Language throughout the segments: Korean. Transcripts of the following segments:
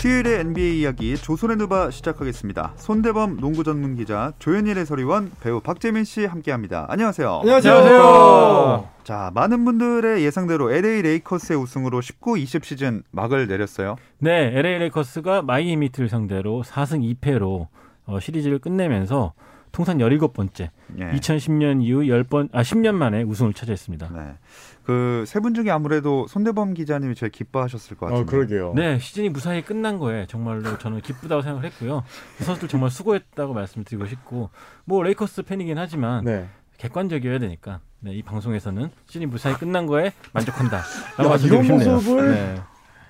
수요일의 NBA 이야기 조선의 누바 시작하겠습니다. 손대범 농구 전문 기자 조현일 해설위원 배우 박재민 씨 함께합니다. 안녕하세요. 안녕하세요. 안녕하세요. 자 많은 분들의 예상대로 LA 레이커스의 우승으로 19-20 시즌 막을 내렸어요. 네, LA 레이커스가 마이애미 트를 상대로 4승 2패로 어, 시리즈를 끝내면서 통산 17번째 예. 2010년 이후 10번 아 10년 만에 우승을 차지했습니다. 네. 그 세 분 중에 아무래도 손대범 기자님이 제일 기뻐하셨을 것 같은데. 어, 그러게요. 네, 시즌이 무사히 끝난 거에 정말로 저는 기쁘다고 생각을 했고요. 선수들 정말 수고했다고 말씀드리고 싶고 뭐 레이커스 팬이긴 하지만 네. 객관적이어야 되니까 네, 이 방송에서는 시즌이 무사히 끝난 거에 만족한다. 야, 이런 모습을 네.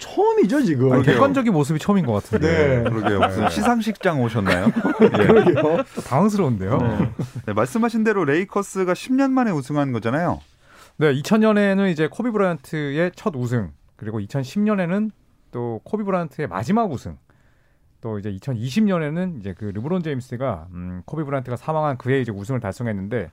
처음이죠 지금. 아니, 객관적인 모습이 처음인 것 같은데. 네. 그러게요. 무슨 네. 시상식장 오셨나요? 예. 그러게요. 당황스러운데요. 네. 네, 말씀하신 대로 레이커스가 10년 만에 우승한 거잖아요. 네, 2000년에는 이제 코비 브라이언트의 첫 우승, 그리고 2010년에는 또 코비 브라이언트의 마지막 우승. 또 이제 2020년에는 이제 그 르브론 제임스가 음, 코비 브라이언트가 사망한 그해 이제 우승을 달성했는데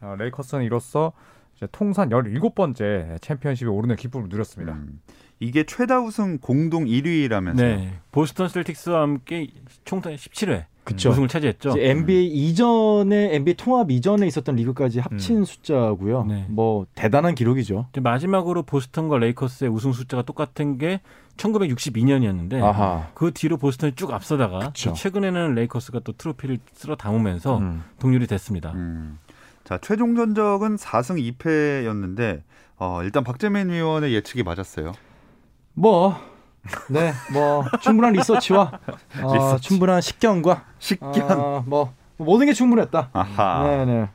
어, 레이커스는 이로써 이제 통산 17번째 챔피언십에 오르는 기쁨을 누렸습니다. 음. 이게 최다 우승 공동 1위라면서요? 네. 보스턴 셀틱스와 함께 총 17회 그쵸. 우승을 차지했죠. NBA 이전에 NBA 통합 이전에 있었던 리그까지 합친 음. 숫자고요. 네. 뭐 대단한 기록이죠. 마지막으로 보스턴과 레이커스의 우승 숫자가 똑같은 게 1962년이었는데 아하. 그 뒤로 보스턴이 쭉 앞서다가 그쵸. 최근에는 레이커스가 또 트로피를 쓸어 담으면서 음. 동률이 됐습니다. 음. 자, 최종 전적은 4승 2패였는데 어, 일단 박재민 위원의 예측이 맞았어요. 뭐 네, 뭐 충분한 리서치와 어, 리서치. 충분한 식견과 식견 어, 뭐 모든 게 충분했다. 아하. 네, 네.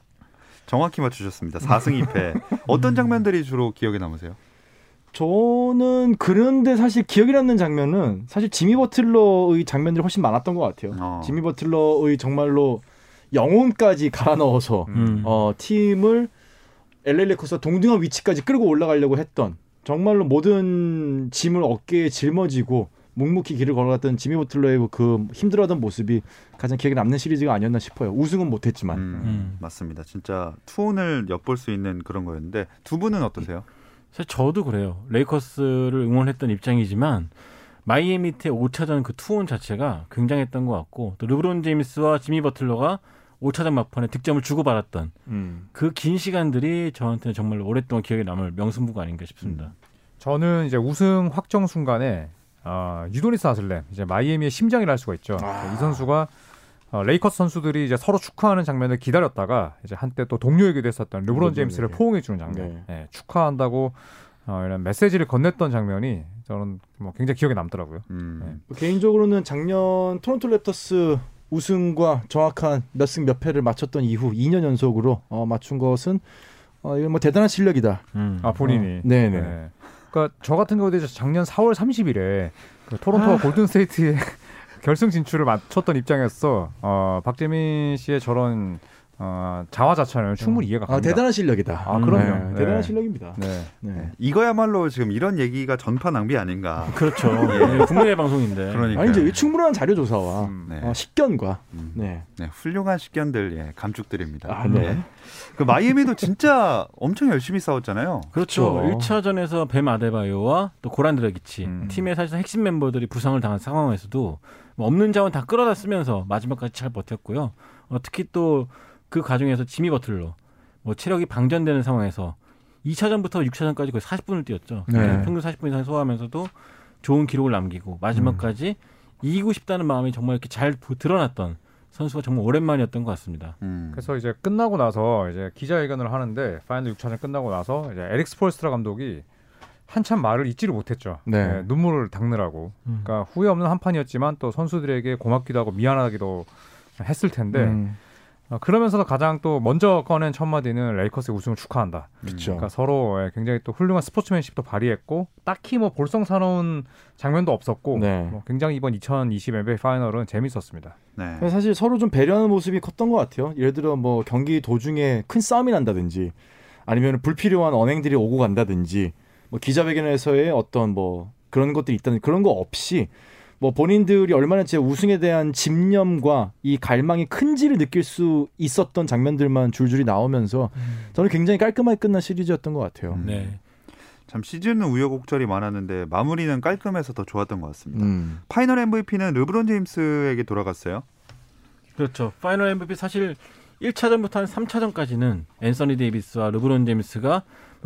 정확히 맞추셨습니다. 4승 2패. 어떤 장면들이 주로 기억에 남으세요? 저는 그런데 사실 기억에 남는 장면은 사실 지미 버틀러의 장면들이 훨씬 많았던 것 같아요. 어. 지미 버틀러의 정말로 영혼까지 갈아 넣어서 음. 어, 팀을 LA 레코스가 동등한 위치까지 끌고 올라가려고 했던 정말로 모든 짐을 어깨에 짊어지고 묵묵히 길을 걸어갔던 지미 버틀러의 그 힘들어하던 모습이 가장 기억에 남는 시리즈가 아니었나 싶어요. 우승은 못했지만. 음, 음. 맞습니다. 진짜 투혼을 엿볼 수 있는 그런 거였는데 두 분은 어떠세요? 사실 저도 그래요. 레이커스를 응원했던 입장이지만 마이애미 때 5차전 그 투혼 자체가 굉장했던 것 같고 또 르브론 제임스와 지미 버틀러가 5차전 막판에 득점을 주고받았던 음. 그긴 시간들이 저한테는 정말 오랫동안 기억에 남을 명승부가 아닌가 싶습니다. 음. 저는 이제 우승 확정 순간에 어, 유도니스 하슬렘 이제 마이애미의 심장이라 할 수가 있죠. 아. 이 선수가 어, 레이커스 선수들이 이제 서로 축하하는 장면을 기다렸다가 이제 한때 또 동료이기도 했었던 르브론 제임스를 포옹해 주는 장면, 네. 네, 축하한다고 어, 이런 메시지를 건넸던 장면이 저는 뭐 굉장히 기억에 남더라고요. 음. 네. 뭐 개인적으로는 작년 토론토 랩터스 우승과 정확한 몇 승 몇 패를 맞췄던 이후 2년 연속으로 어, 맞춘 것은 어, 이건 뭐 대단한 실력이다. 음. 아 본인이. 어, 네네. 네. 그러니까 저 같은 경우도 작년 4월 30일에 그 토론토와 아. 골든 스테이트의 결승 진출을 맞췄던 입장에서 어, 박재민 씨의 저런 어, 자화자찬을 충분히 이해가 아, 갑니다. 아, 대단한 실력이다. 아, 그럼요. 네. 대단한 실력입니다. 네. 네. 이거야말로 지금 이런 얘기가 전파 낭비 아닌가. 그렇죠. 예. 국내 방송인데. 그러니까. 아니, 이제 충분한 자료 조사와 음, 네. 어, 식견과 음. 네. 네. 훌륭한 식견들 예, 감축드립니다. 아, 네. 그 마이애미도 진짜 엄청 열심히 싸웠잖아요. 그렇죠. 그렇죠. 1차전에서 뱀 아데바요와 또 고란 드라기치 음. 팀의 사실상 핵심 멤버들이 부상을 당한 상황에서도 뭐 없는 자원 다 끌어다 쓰면서 마지막까지 잘 버텼고요. 어, 특히 또 그 과정에서 지미 버틀러 뭐 체력이 방전되는 상황에서 2차전부터 6차전까지 거의 40분을 뛰었죠. 네. 평균 40분 이상 소화하면서도 좋은 기록을 남기고 마지막까지 음. 이기고 싶다는 마음이 정말 이렇게 잘 드러났던 선수가 정말 오랜만이었던 것 같습니다. 음. 그래서 이제 끝나고 나서 이제 기자회견을 하는데 파이널 6차전 끝나고 나서 이제 에릭 스폴스트라 감독이 한참 말을 잇지를 못했죠. 네. 네, 눈물을 닦느라고. 음. 그러니까 후회 없는 한 판이었지만 또 선수들에게 고맙기도 하고 미안하기도 했을 텐데 음. 어, 그러면서도 가장 또 먼저 꺼낸 첫 마디는 레이커스의 우승을 축하한다. 그렇죠. 그러니까 서로 예, 굉장히 또 훌륭한 스포츠맨십도 발휘했고 딱히 뭐 볼썽사나운 장면도 없었고 네. 뭐 굉장히 이번 2020 NBA 파이널은 재밌었습니다. 네. 사실 서로 좀 배려하는 모습이 컸던 것 같아요. 예를 들어 뭐 경기 도중에 큰 싸움이 난다든지 아니면 불필요한 언행들이 오고 간다든지 뭐 기자회견에서의 어떤 뭐 그런 것들이 있다는 그런 거 없이 뭐 본인들이 얼마나 제 우승에 대한 집념과 이 갈망이 큰지를 느낄 수 있었던 장면들만 줄줄이 나오면서 음. 저는 굉장히 깔끔하게 끝난 시리즈였던 것 같아요. 음. 네. 참 시즌은 우여곡절이 많았는데 마무리는 깔끔해서 더 좋았던 것 같습니다. 음. 파이널 MVP는 르브론 제임스에게 돌아갔어요. 그렇죠. 파이널 MVP 사실 1차전부터 한 3차전까지는 앤서니 데이비스와 르브론 제임스가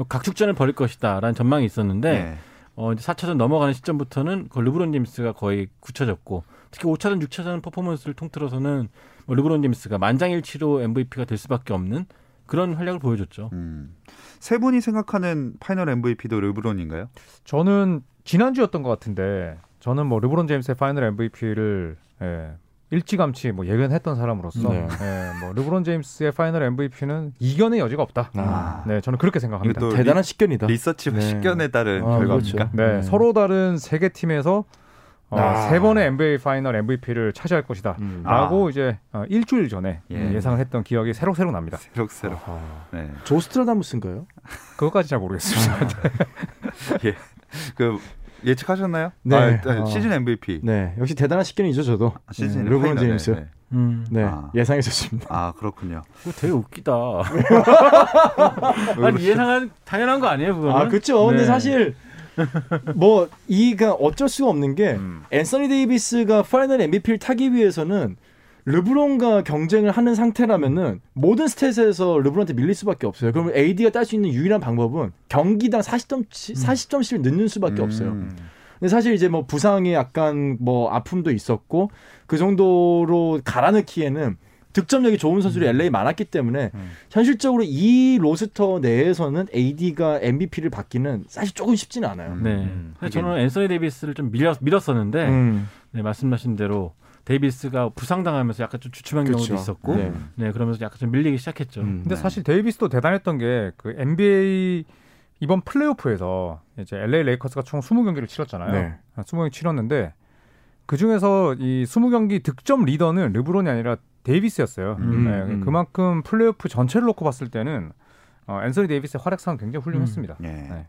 각축전을 벌일 것이다라는 전망이 있었는데 네. 어, 이제 4차전 넘어가는 시점부터는 그 르브론 제임스가 거의 굳혀졌고 특히 5차전, 6차전 퍼포먼스를 통틀어서는 뭐 르브론 제임스가 만장일치로 MVP가 될 수밖에 없는 그런 활약을 보여줬죠. 음. 세 분이 생각하는 파이널 MVP도 르브론인가요? 저는 지난주였던 것 같은데 저는 뭐 르브론 제임스의 파이널 MVP를 예, 일찌감치 뭐 예견했던 사람으로서 네. 예, 뭐 르브론 제임스의 파이널 MVP는 이견의 여지가 없다. 아. 네, 저는 그렇게 생각합니다. 대단한 식견이다. 리서치 네. 식견에 따른 아, 결과입니까? 그렇죠. 네, 네, 서로 다른 세 개 팀에서 어, 아. 세 번의 NBA 파이널 MVP를 차지할 것이다. 음. 라고 아. 이제 어, 일주일 전에 예상을 했던 기억이 새록새록 납니다. 새록새록. 네. 조스트라다무스인가요? 그것까지 잘 모르겠습니다. 아. 예. 그 예측하셨나요? 네. 아, 어. 시즌 MVP. 네. 역시 대단한 식견이죠, 저도. 아, 시즌 네. 르브론 제임스. 네. 음. 네. 아. 예상했었습니다. 아, 그렇군요. 그거 되게 웃기다. 아니, 예상한 당연한 거 아니에요, 그거는? 아, 그렇죠. 근데 네. 사실 뭐 이가 어쩔 수가 없는 게 음. 앤서니 데이비스가 파이널 MVP를 타기 위해서는 르브론과 경쟁을 하는 상태라면은 모든 스탯에서 르브론한테 밀릴 수밖에 없어요. 그러면 AD가 딸 수 있는 유일한 방법은 경기당 40점 40점씩을 넣는 수밖에 음. 없어요. 근데 사실 이제 뭐 부상이 약간 뭐 아픔도 있었고 그 정도로 갈아넣기에는 득점력이 좋은 선수들이 LA 음. 많았기 때문에 음. 현실적으로 이 로스터 내에서는 AD가 MVP를 받기는 사실 조금 쉽지는 않아요. 네. 음. 저는 앤서니 데이비스를 좀 밀었, 밀었었는데 음. 네, 말씀하신 대로 데이비스가 부상당하면서 약간 좀 주춤한 그렇죠. 경우도 있었고 네. 네. 그러면서 약간 좀 밀리기 시작했죠. 음. 근데 네. 사실 데이비스도 대단했던 게 그 NBA 이번 플레이오프에서 이제 LA 레이커스가 총 20경기를 치렀잖아요. 네. 20경기 치렀는데 그 중에서 이 20경기 득점 리더는 르브론이 아니라 데이비스였어요. 음, 네, 음. 그만큼 플레이오프 전체를 놓고 봤을 때는 어, 앤서니 데이비스의 활약상 굉장히 훌륭했습니다. 음. 네. 네.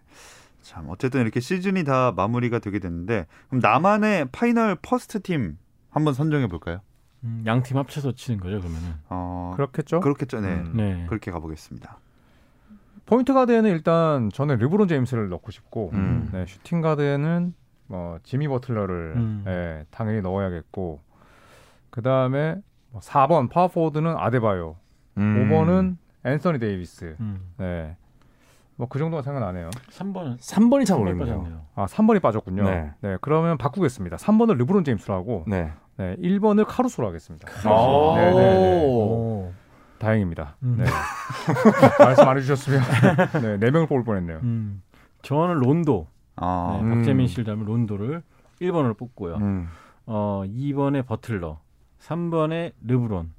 참 어쨌든 이렇게 시즌이 다 마무리가 되게 됐는데 그럼 나만의 파이널 퍼스트 팀 한번 선정해 볼까요? 음, 양팀 합쳐서 치는 거죠 그러면은. 어, 그렇겠죠. 그렇겠죠. 네. 음. 네. 그렇게 가보겠습니다. 포인트 가드에는 일단 저는 르브론 제임스를 넣고 싶고 음. 네, 슈팅 가드에는 뭐 지미 버틀러를 음. 네, 당연히 넣어야겠고 그 다음에 4번 뭐 파워포워드는 아데바요. 음. 5번은 앤서니 데이비스. 음. 네. 뭐 그 정도가 생각나네요. 3번은 3번이 참 어렵네요. 아, 3번이 빠졌군요. 네. 네. 그러면 바꾸겠습니다. 3번을 르브론 제임스로 고 네. 네. 1번을 카루소로 하겠습니다. 카루소. 네, 네, 네. 다행입니다. 음. 네. 말씀 안 해주셨으면 네, 4명을 뽑을 뻔했네요. 음. 저는 론도. 아. 네, 박재민 씨를 닮은 론도를 1번으로 뽑고요. 음. 어, 2번에 버틀러. 3번에 르브론,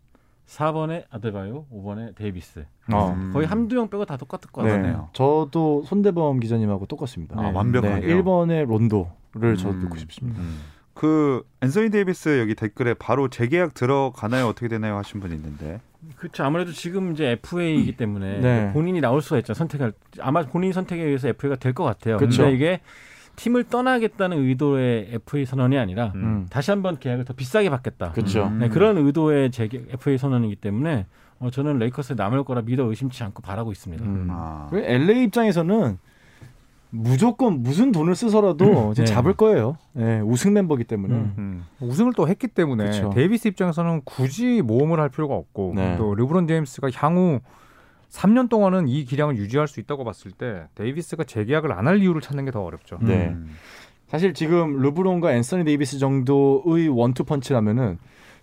4번에 아데바요, 5번에 데이비스. 음. 거의 한두영 빼고 다 똑같을 것 같네요. 네. 저도 손대범 기자님하고 똑같습니다. 아, 완벽하게. 네, 1번에 론도를 음. 저도 넣고 싶습니다. 음. 그 앤서니 데이비스 여기 댓글에 바로 재계약 들어가나요 어떻게 되나요 하신 분이 있는데 그렇죠 아무래도 지금 이제 FA이기 때문에 네. 본인이 나올 수가 있죠 선택할 아마 본인 선택에 의해서 FA가 될 것 같아요. 그렇죠. 근데 이게 팀을 떠나겠다는 의도의 FA 선언이 아니라 음. 다시 한번 계약을 더 비싸게 받겠다. 그렇죠. 네, 그런 의도의 재 FA 선언이기 때문에 어, 저는 레이커스에 남을 거라 믿어 의심치 않고 바라고 있습니다. 음. 아. LA 입장에서는 무조건 무슨 돈을 써서라도 음. 네. 잡을 거예요. 네, 우승 멤버기 때문에 음. 음. 우승을 또 했기 때문에 그쵸. 데이비스 입장에서는 굳이 모험을 할 필요가 없고 네. 또 르브론 제임스가 향후 3년 동안은 이 기량을 유지할 수 있다고 봤을 때 데이비스가 재계약을 안 할 이유를 찾는 게 더 어렵죠. 네. 음. 사실 지금 르브론과 앤서니 데이비스 정도의 원투 펀치라면은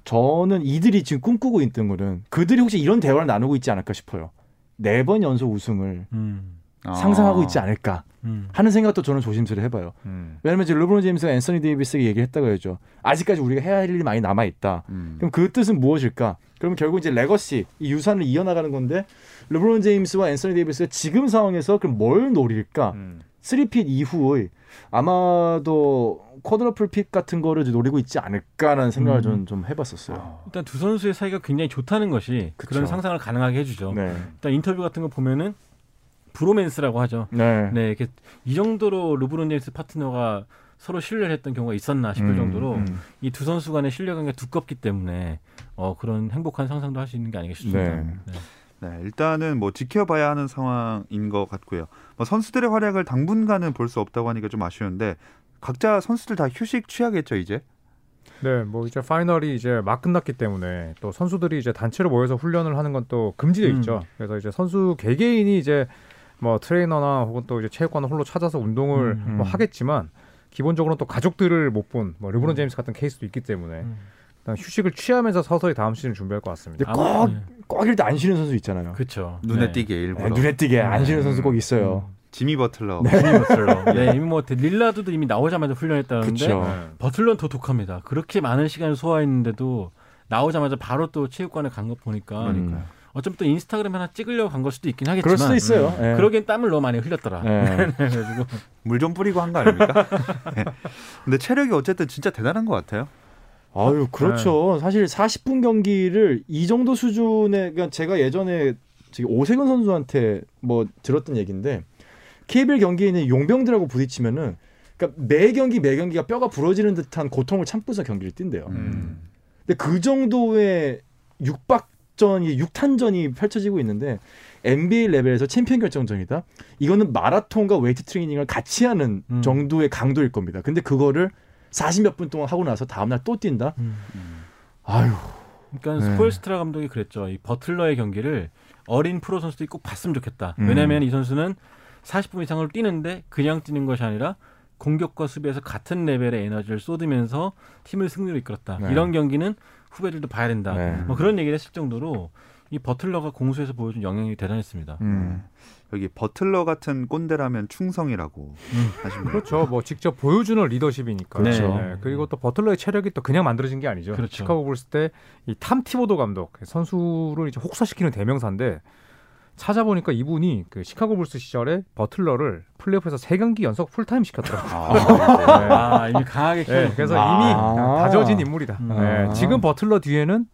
저는 이들이 지금 꿈꾸고 있던 거는 그들이 혹시 이런 대화를 나누고 있지 않을까 싶어요. 네 번 연속 우승을 음. 상상하고 있지 않을까 음. 하는 생각도 저는 조심스레 해봐요. 음. 왜냐면 지금 르브론 제임스가 앤서니 데이비스에게 얘기를 했다고 해야죠. 아직까지 우리가 해야 할 일이 많이 남아 있다. 음. 그럼 그 뜻은 무엇일까? 그러면 결국 이제 legacy 이 유산을 이어나가는 건데 르브론 제임스와 앤서니 데이비스가 지금 상황에서 그럼 뭘 노릴까? 음. 3핏 이후의 아마도 quadruple peat 같은 거를 노리고 있지 않을까라는 생각을 음. 저는 좀 해봤었어요. 아. 일단 두 선수의 사이가 굉장히 좋다는 것이 그쵸. 그런 상상을 가능하게 해주죠. 네. 일단 인터뷰 같은 거 보면은 브로맨스라고 하죠. 네. 네, 이렇게 이 정도로 르브론 제임스 파트너가 서로 신뢰를 했던 경우가 있었나 싶을 음, 정도로 음. 이두 선수 간의 신뢰관계가 두껍기 때문에 어, 그런 행복한 상상도 할 수 있는 게 아니겠습니까? 네. 네. 네, 일단은 뭐 지켜봐야 하는 상황인 것 같고요. 뭐 선수들의 활약을 당분간은 볼 수 없다고 하니까 좀 아쉬운데 각자 선수들 다 휴식 취하겠죠 이제. 네, 뭐 이제 파이널이 이제 막 끝났기 때문에 또 선수들이 이제 단체로 모여서 훈련을 하는 건 또 금지돼 음. 있죠. 그래서 이제 선수 개개인이 이제 뭐 트레이너나 혹은 또 이제 체육관을 홀로 찾아서 운동을 음, 음. 뭐 하겠지만 기본적으로는 또 가족들을 못 본 뭐 르브론 음. 제임스 같은 케이스도 있기 때문에 음. 휴식을 취하면서 서서히 다음 시즌을 준비할 것 같습니다. 꼭, 꼭 이럴 때안 쉬는 선수 있잖아요. 그렇죠. 눈에 네. 띄게 일부러. 네, 눈에 띄게 안 쉬는 선수 꼭 있어요. 음. 지미 버틀러. 네. 지미 버틀러. 네, 이미 뭐 릴라드도 이미 나오자마자 훈련했다는데 네. 버틀러는 더 독합니다. 그렇게 많은 시간을 소화했는데도 나오자마자 바로 또 체육관에 간 거 보니까 음. 어쩌면 또 인스타그램 하나 찍으려고 간 걸 수도 있긴 하겠지만 그럴 수도 있어요. 음. 네. 그러기엔 땀을 너무 많이 흘렸더라. 네. 물좀 뿌리고 한 거 아닙니까? 네. 근데 체력이 어쨌든 진짜 대단한 것 같아요. 아유, 그렇죠. 네. 사실 40분 경기를 이 정도 수준의 그러니까 제가 예전에 오세근 선수한테 뭐 들었던 얘기인데 KBL 경기에 있는 용병들하고 부딪히면은 그러니까 매 경기 매 경기가 뼈가 부러지는 듯한 고통을 참고서 경기를 뛴대요. 음. 근데 그 정도의 육박 전이 육탄전이 펼쳐지고 있는데 NBA 레벨에서 챔피언 결정전이다. 이거는 마라톤과 웨이트 트레이닝을 같이 하는 음. 정도의 강도일 겁니다. 근데 그거를 40몇 분 동안 하고 나서 다음날 또 뛴다. 음. 아유. 그러니까 네. 스포일스트라 감독이 그랬죠. 이 버틀러의 경기를 어린 프로 선수들이 꼭 봤으면 좋겠다. 왜냐하면 이 선수는 40분 이상을 뛰는데 그냥 뛰는 것이 아니라 공격과 수비에서 같은 레벨의 에너지를 쏟으면서 팀을 승리로 이끌었다. 네. 이런 경기는 후배들도 봐야 된다. 네. 뭐 그런 얘기를 했을 정도로 이 버틀러가 공수에서 보여준 영향이 대단했습니다. 음. 여기 버틀러 같은 꼰대라면 충성이라고 음. 하십니다. 그렇죠. 뭐 직접 보여주는 리더십이니까. 그렇죠. 네. 그리고 또 버틀러의 체력이 또 그냥 만들어진 게 아니죠. 그렇죠. 시카고 불스 때이 탐 티보도 감독 선수를 이제 혹사시키는 대명사인데 찾아보니까 이분이 그 시카고 불스 시절에 버틀러를 플레이오프에서 세 경기 연속 풀타임 시켰더라고요. 아, 네. 아 이미 강하게 네, 그래서 아. 이미 다져진 인물이다. 음. 네, 지금 버틀러 뒤에는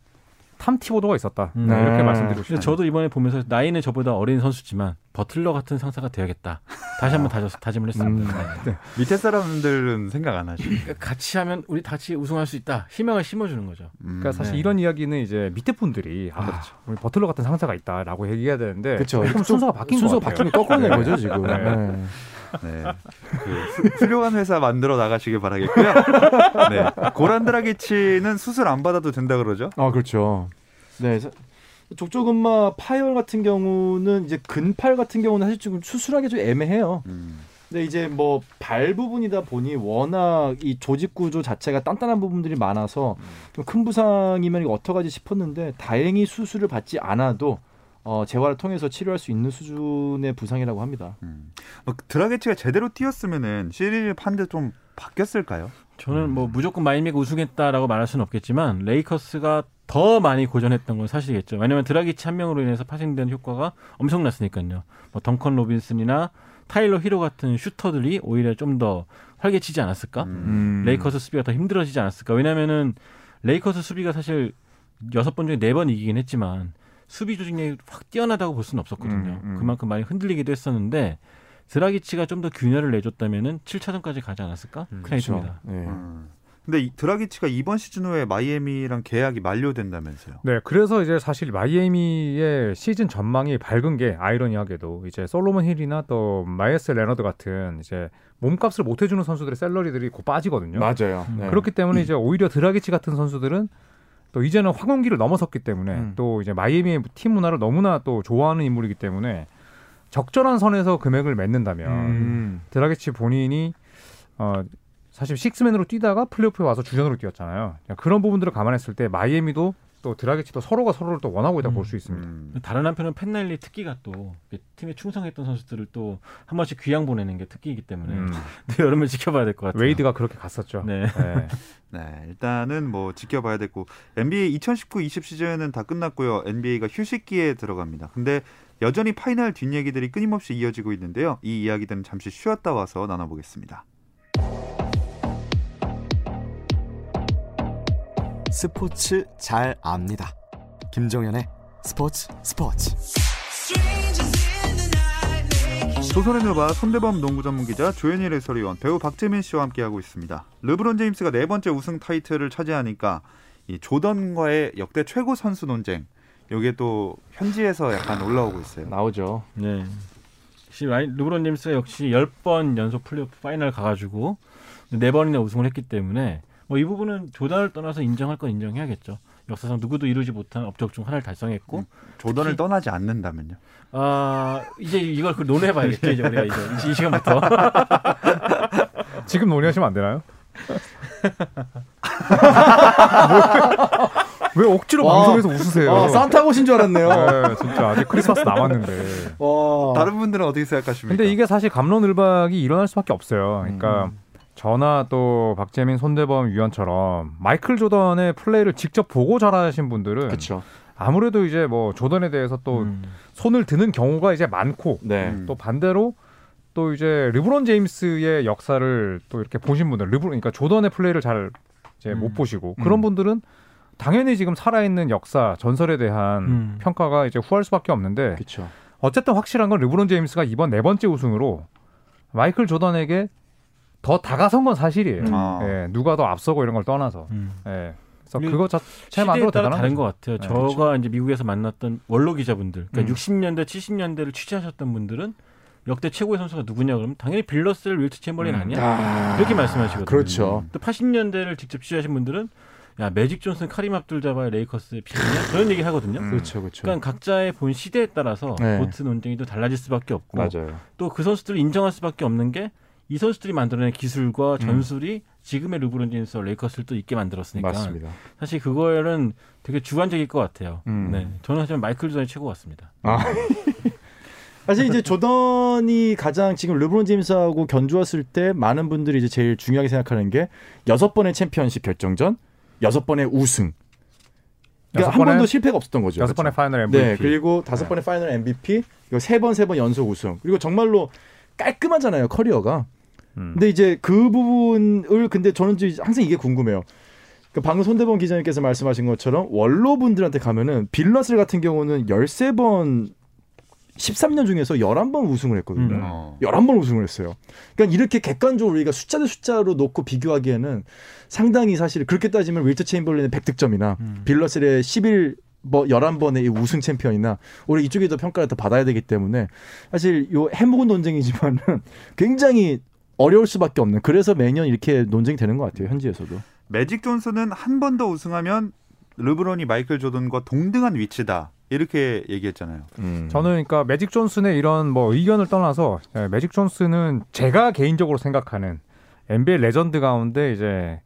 탐티보도가 있었다. 네. 이렇게 말씀드리고 싶습니다. 저도 이번에 보면서 나이는 저보다 어린 선수지만 버틀러 같은 상사가 되어야겠다. 다시 한번 다져, 다짐을 했습니다. 음. 네. 밑에 사람들은 생각 안 하시죠? 그러니까 같이 하면 우리 같이 우승할 수 있다. 희망을 심어주는 거죠. 음. 그러니까 사실 네. 이런 이야기는 이제 밑에 분들이 아, 그렇죠. 우리 버틀러 같은 상사가 있다라고 얘기해야 되는데 그렇죠. 순서가 바뀐 순서 바뀌면 꺾어낸 거죠 지금. 네. 네. 네. 그 훌륭한 회사 만들어 나가시길 바라겠고요. 네. 고란드라기치는 수술 안 받아도 된다 그러죠? 아 그렇죠. 네. 족저근마 파열 같은 경우는 이제 근팔 같은 경우는 사실 좀 수술하기 좀 애매해요. 음. 근데 이제 뭐 발 부분이다 보니 워낙 이 조직 구조 자체가 단단한 부분들이 많아서 좀 큰 부상이면 이거 어떡하지 싶었는데 다행히 수술을 받지 않아도 어, 재활을 통해서 치료할 수 있는 수준의 부상이라고 합니다. 음. 뭐 드라기치가 제대로 뛰었으면은 시리즈 판도 좀 바뀌었을까요? 저는 뭐 무조건 마이애미가 우승했다라고 말할 수는 없겠지만 레이커스가 더 많이 고전했던 건 사실이겠죠. 왜냐하면 드라기치 한 명으로 인해서 파생된 효과가 엄청났으니까요. 뭐 덩컨 로빈슨이나 타일러 히로 같은 슈터들이 오히려 좀 더 활개치지 않았을까? 음. 레이커스 수비가 더 힘들어지지 않았을까? 왜냐면은 레이커스 수비가 사실 여섯 번 중에 네 번 이기긴 했지만 수비 조직력이 확 뛰어나다고 볼 수는 없었거든요. 음, 음. 그만큼 많이 흔들리기도 했었는데 드라기치가 좀 더 균열을 내줬다면은 7차전까지 가지 않았을까? 음, 그냥 그렇죠. 듭니다. 네. 음. 근데 드라기치가 이번 시즌 후에 마이애미랑 계약이 만료된다면서요? 네, 그래서 이제 사실 마이애미의 시즌 전망이 밝은 게 아이러니하게도 이제 솔로몬 힐이나 또 마이어스 레너드 같은 이제 몸값을 못 해주는 선수들의 salary들이 곧 빠지거든요. 맞아요. 네. 그렇기 때문에 이제 오히려 드라기치 같은 선수들은 또 이제는 황혼기를 넘어섰기 때문에 음. 또 이제 마이애미의 팀 문화를 너무나 또 좋아하는 인물이기 때문에 적절한 선에서 금액을 맺는다면 음. 드라기치 본인이 어 사실 식스맨으로 뛰다가 플레이오프에 와서 주전으로 뛰었잖아요. 그런 부분들을 감안했을 때 마이애미도 또 드라기치도 서로가 서로를 또 원하고 있다 음, 볼수 있습니다. 음. 다른 한편은 팻 라일리 특기가 또 팀에 충성했던 선수들을 또 한 번씩 귀양 보내는 게 특기이기 때문에 음. 여름을 지켜봐야 될 것 같아요. 웨이드가 그렇게 갔었죠. 네. 네. 네. 일단은 뭐 지켜봐야 되고 NBA 2019-20 시즌은 다 끝났고요. NBA가 휴식기에 들어갑니다. 근데 여전히 파이널 뒷얘기들이 끊임없이 이어지고 있는데요. 이 이야기들은 잠시 쉬었다 와서 나눠보겠습니다. 스포츠 잘 압니다. 김정현의 스포츠 스포츠. 조선의 누바 손대범 농구 전문 기자 조현일 해설위원 배우 박재민 씨와 함께하고 있습니다. 르브론 제임스가 네 번째 우승 타이틀을 차지하니까 이 조던과의 역대 최고 선수 논쟁 이게 또 현지에서 약간 올라오고 있어요. 나오죠. 네. 역시 르브론 제임스가 역시 10번 연속 플레이오프 파이널 가가지고 네 번이나 우승을 했기 때문에 뭐 이 부분은 조던을 떠나서 인정할 건 인정해야겠죠. 역사상 누구도 이루지 못한 업적 중 하나를 달성했고 음, 조던을 떠나지 않는다면요? 아 이제 이걸 그 논해봐야겠죠 이제 우리가 이제 이 시간부터 지금 논의하시면 안 되나요? 왜 억지로 와, 방송에서 웃으세요? 아, 산타 보신 줄 알았네요. 네, 진짜 아직 크리스마스 남았는데. 와. 다른 분들은 어떻게 생각하십니까? 근데 이게 사실 감론을박이 일어날 수밖에 없어요. 그러니까 음. 저나 또 박재민, 손대범 위원처럼 마이클 조던의 플레이를 직접 보고 잘하신 분들은 그쵸. 아무래도 이제 뭐 조던에 대해서 또 음. 손을 드는 경우가 이제 많고 네. 또 반대로 또 이제 르브론 제임스의 역사를 또 이렇게 보신 분들 르브론 그러니까 조던의 플레이를 잘 이제 음. 못 보시고 그런 음. 분들은 당연히 지금 살아있는 역사 전설에 대한 음. 평가가 이제 후할 수밖에 없는데 그쵸. 어쨌든 확실한 건 르브론 제임스가 이번 네 번째 우승으로 마이클 조던에게 더 다가선 건 사실이에요. 음. 아. 예, 누가 더 앞서고 이런 걸 떠나서. 음. 예. 그래서 그거 자체만으로 따라 다른 것 같아요. 네, 저가 그렇죠. 이제 미국에서 만났던 원로 기자분들, 그러니까 음. 60년대, 70년대를 취재하셨던 분들은 역대 최고의 선수가 누구냐 그러면 당연히 빌 러셀 윌트 체임벌린 음. 아니야? 아. 이렇게 말씀하시거든요. 그렇죠. 또 80년대를 직접 취재하신 분들은 야 매직 존슨, 카림 압둘 자바의 레이커스의 피이냐 그런 얘기를 하거든요. 음. 그렇죠, 그렇죠. 그러니까 각자의 본 시대에 따라서 네. GOAT 논쟁이 또 달라질 수밖에 없고, 또그 선수들을 인정할 수밖에 없는 게 이 선수들이 만들어낸 기술과 음. 전술이 음. 지금의 르브론 제임스 레이커스를 또 있게 만들었으니까 맞습니다. 사실 그거는 되게 주관적일 것 같아요. 음. 네, 저는 하지만 마이클 조던이 최고 같습니다. 아. 사실 이제 조던이 가장 지금 르브론 제임스하고 견주었을 때 많은 분들이 이제 제일 중요하게 생각하는 게 여섯 번의 챔피언십 결정전, 여섯 번의 우승. 그러니까 한 번도 실패가 없었던 거죠. 여섯 번의 파이널 MVP. 네, 그리고 다섯 네. 번의 파이널 MVP, 이거 세 번, 세 번 연속 우승. 그리고 정말로 깔끔하잖아요, 커리어가. 음. 근데 이제 그 부분을 근데 저는 항상 이게 궁금해요. 그 방금 손대범 기자님께서 말씀하신 것처럼 원로분들한테 가면은 빌러슬 같은 경우는 열세 번 13년 중에서 11번 우승을 했거든요. 음. 어. 11번 우승을 했어요. 그러니까 이렇게 객관적으로 우리가 숫자 대 숫자로 놓고 비교하기에는 상당히 사실 그렇게 따지면 윌트 체인벌린의 100득점이나 음. 빌러셀의 11, 뭐 11번의 우승 챔피언이나 우리 이쪽에 더 평가를 더 받아야 되기 때문에 사실 요 해묵은 논쟁이지만은 굉장히 어려울 수밖에 없는 그래서 매년 이렇게 논쟁이 되는 것 같아요 현지에서도 매직 존슨은 한 번 더 우승하면 르브론이 마이클 조던과 동등한 위치다 이렇게 얘기했잖아요. 음. 저는 그러니까 매직 존슨의 이런 뭐 의견을 떠나서 예, 매직 존슨은 제가 개인적으로 생각하는 NBA 레전드 가운데 이제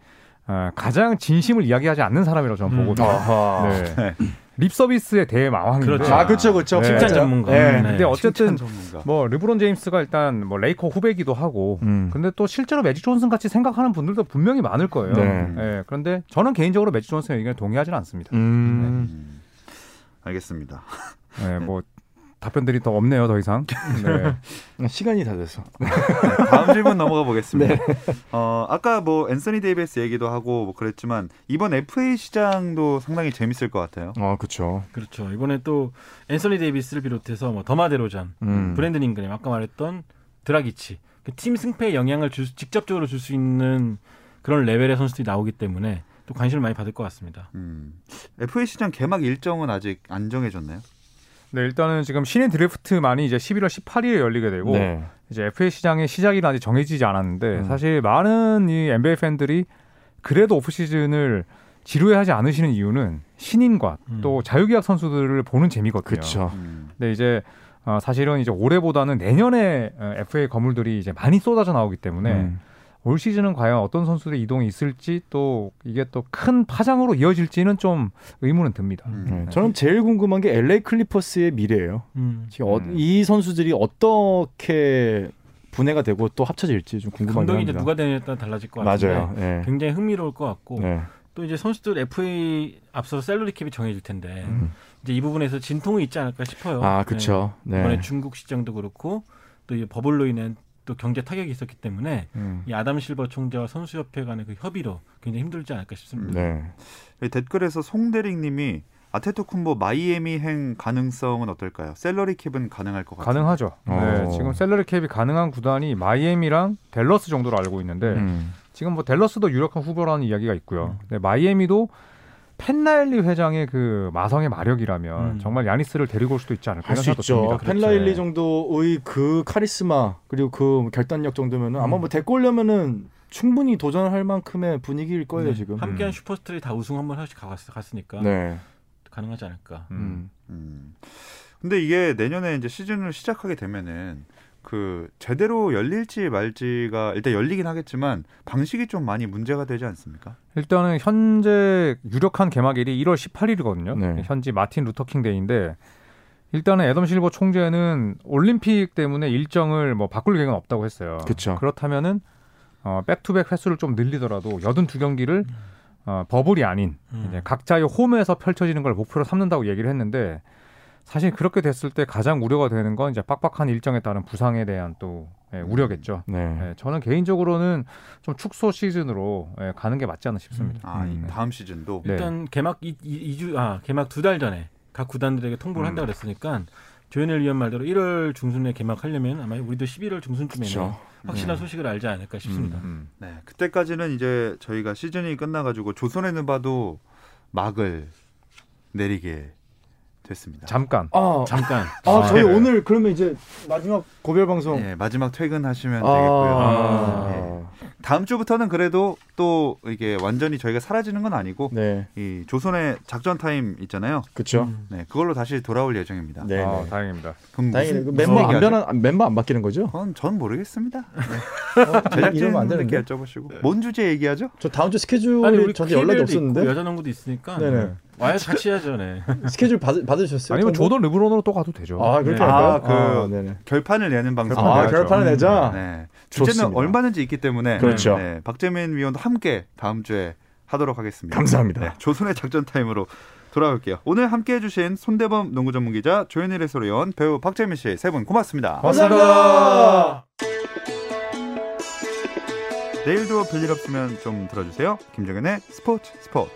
어, 가장 진심을 이야기하지 않는 사람이라고 저는 음. 보거든요. 네. 네. 립 서비스의 대마왕인데. 그렇죠. 아, 그렇죠, 그렇죠. 네. 칭찬 전문가. 네. 네. 근데 어쨌든 뭐 르브론 제임스가 일단 뭐 레이커 후배기도 하고, 음. 근데 또 실제로 매직 존슨 같이 생각하는 분들도 분명히 많을 거예요. 네. 네. 그런데 저는 개인적으로 매직 존슨의 의견에 동의하지는 않습니다. 음. 네. 알겠습니다. 네, 뭐 답변들이 더 없네요, 더 이상. 네. 시간이 다 돼서. 네, 다음 질문 넘어가 보겠습니다. 네. 어, 아까 뭐 앤서니 데이비스 얘기도 하고 뭐 그랬지만 이번 FA 시장도 상당히 재밌을 것 같아요. 아, 그렇죠. 그렇죠. 이번에 또 앤서니 데이비스를 비롯해서 뭐 더마 드로잔, 음. 브랜든 잉그램, 아까 말했던 드라기치, 그 팀 승패에 영향을 줄, 직접적으로 줄 수 있는 그런 레벨의 선수들이 나오기 때문에 또 관심을 많이 받을 것 같습니다. 음. FA 시장 개막 일정은 아직 안 정해졌나요? 네, 일단은 지금 신인 드래프트만이 이제 11월 18일에 열리게 되고 네. 이제 FA 시장의 시작일은 아직 정해지지 않았는데 음. 사실 많은 이 NBA 팬들이 그래도 오프 시즌을 지루해하지 않으시는 이유는 신인과 음. 또 자유계약 선수들을 보는 재미거든요. 그렇죠. 음. 근데 이제 어, 사실은 이제 올해보다는 내년에 FA 어, 거물들이 이제 많이 쏟아져 나오기 때문에 음. 올 시즌은 과연 어떤 선수들의 이동이 있을지 또 이게 또 큰 파장으로 이어질지는 좀 의문은 듭니다. 음. 네. 저는 제일 궁금한 게 LA 클리퍼스의 미래예요. 음. 지금 어, 음. 이 선수들이 어떻게 분해가 되고 또 합쳐질지 좀 궁금합니다. 감독이 이제 누가 되느냐에 따라 달라질 것 같은데 맞아요. 네. 굉장히 흥미로울 것 같고 네. 또 이제 선수들 FA 앞서 샐러리 캡이 정해질 텐데 음. 이제 이 부분에서 진통이 있지 않을까 싶어요. 아 그렇죠. 네. 이번에 중국 시장도 그렇고 또 이제 버블로 인한 또 경제 타격이 있었기 때문에 음. 이 아담 실버 총재와 선수협회 간의 그 협의로 굉장히 힘들지 않을까 싶습니다. 네. 댓글에서 송대릭님이 아테토쿤보 마이애미행 가능성은 어떨까요? 샐러리 캡은 가능할 것 같아요. 가능하죠. 네, 어. 지금 샐러리 캡이 가능한 구단이 마이애미랑 댈러스 정도로 알고 있는데 음. 지금 뭐 댈러스도 유력한 후보라는 이야기가 있고요. 음. 네, 마이애미도 펜라일리 회장의 그 마성의 마력이라면 음. 정말 야니스를 데리고 올 수도 있지 않을까 할수 있죠. 펜라일리 네. 정도의 그 카리스마 그리고 그 결단력 정도면은 음. 아마 뭐 데리고 오려면은 충분히 도전할 만큼의 분위기일 거예요 네. 지금. 함께한 음. 슈퍼스타들이 다 우승 한 번 하씩 갔으니까 네. 가능하지 않을까. 음. 음. 근데 이게 내년에 이제 시즌을 시작하게 되면은 그 제대로 열릴지 말지가 일단 열리긴 하겠지만 방식이 좀 많이 문제가 되지 않습니까? 일단은 현재 유력한 개막일이 1월 18일이거든요. 네. 현지 마틴 루터 킹 데이인데 일단은 애덤 실버 총재는 올림픽 때문에 일정을 뭐 바꿀 계획은 없다고 했어요. 그쵸. 그렇다면은 어, back-to-back 횟수를 좀 늘리더라도 82경기를 어, 버블이 아닌 음. 이제 각자의 홈에서 펼쳐지는 걸 목표로 삼는다고 얘기를 했는데 사실 그렇게 됐을 때 가장 우려가 되는 건 이제 빡빡한 일정에 따른 부상에 대한 또 예, 우려겠죠. 네. 예, 저는 개인적으로는 좀 축소 시즌으로 예, 가는 게 맞지 않나 싶습니다. 음. 아, 음. 다음 시즌도 네. 일단 개막 이, 이, 주아 개막 두 달 전에 각 구단들에게 통보를 음. 한다 그랬으니까 조현일 위원 말대로 1월 중순에 개막하려면 아마 우리도 11월 중순쯤에는 그렇죠. 확실한 네. 소식을 알지 않을까 싶습니다. 음, 음. 네, 그때까지는 이제 저희가 시즌이 끝나가지고 조선에는 봐도 막을 내리게 됐습니다. 잠깐. 아, 잠깐. 아, 저희 네. 오늘 그러면 이제 마지막 고별 방송. 네, 마지막 퇴근하시면 아, 되겠고요. 아. 네. 다음 주부터는 그래도 또 이게 완전히 저희가 사라지는 건 아니고 네. 이 조선의 작전 타임 있잖아요. 그렇죠. 네, 그걸로 다시 돌아올 예정입니다. 네, 아, 네. 다행입니다. 그럼 다행이네. 무슨, 멤버 안 변한 멤버 안 바뀌는 거죠? 그건 전 모르겠습니다. 네. 어, 제작진분들께 여쭤보시고 뭔 주제 얘기하죠? 저 다음 주 스케줄 아니, 우리 저한테 연락이 없었는데 여자 농구도 있으니까. 네네. 와야 같이 해야죠, 네. 스케줄 받, 받으셨어요? 아니면 조던 르브론으로 또 가도 되죠. 아, 그렇게 네. 할까요? 아, 그 아, 결판을 내는 방송. 아, 결판을 내자. 네. 주제는. 얼마든지 있기 때문에 그렇죠. 네, 박재민 위원도 함께 다음 주에 하도록 하겠습니다. 감사합니다. 네, 조선의 작전 타임으로 돌아올게요. 오늘 함께 해 주신 손대범 농구 전문 기자 조현일 해설위원 배우 박재민 씨 세 분 고맙습니다. 감사합니다. 내일도 별일 없으면 좀 들어주세요. 김정현의 스포츠 스포츠.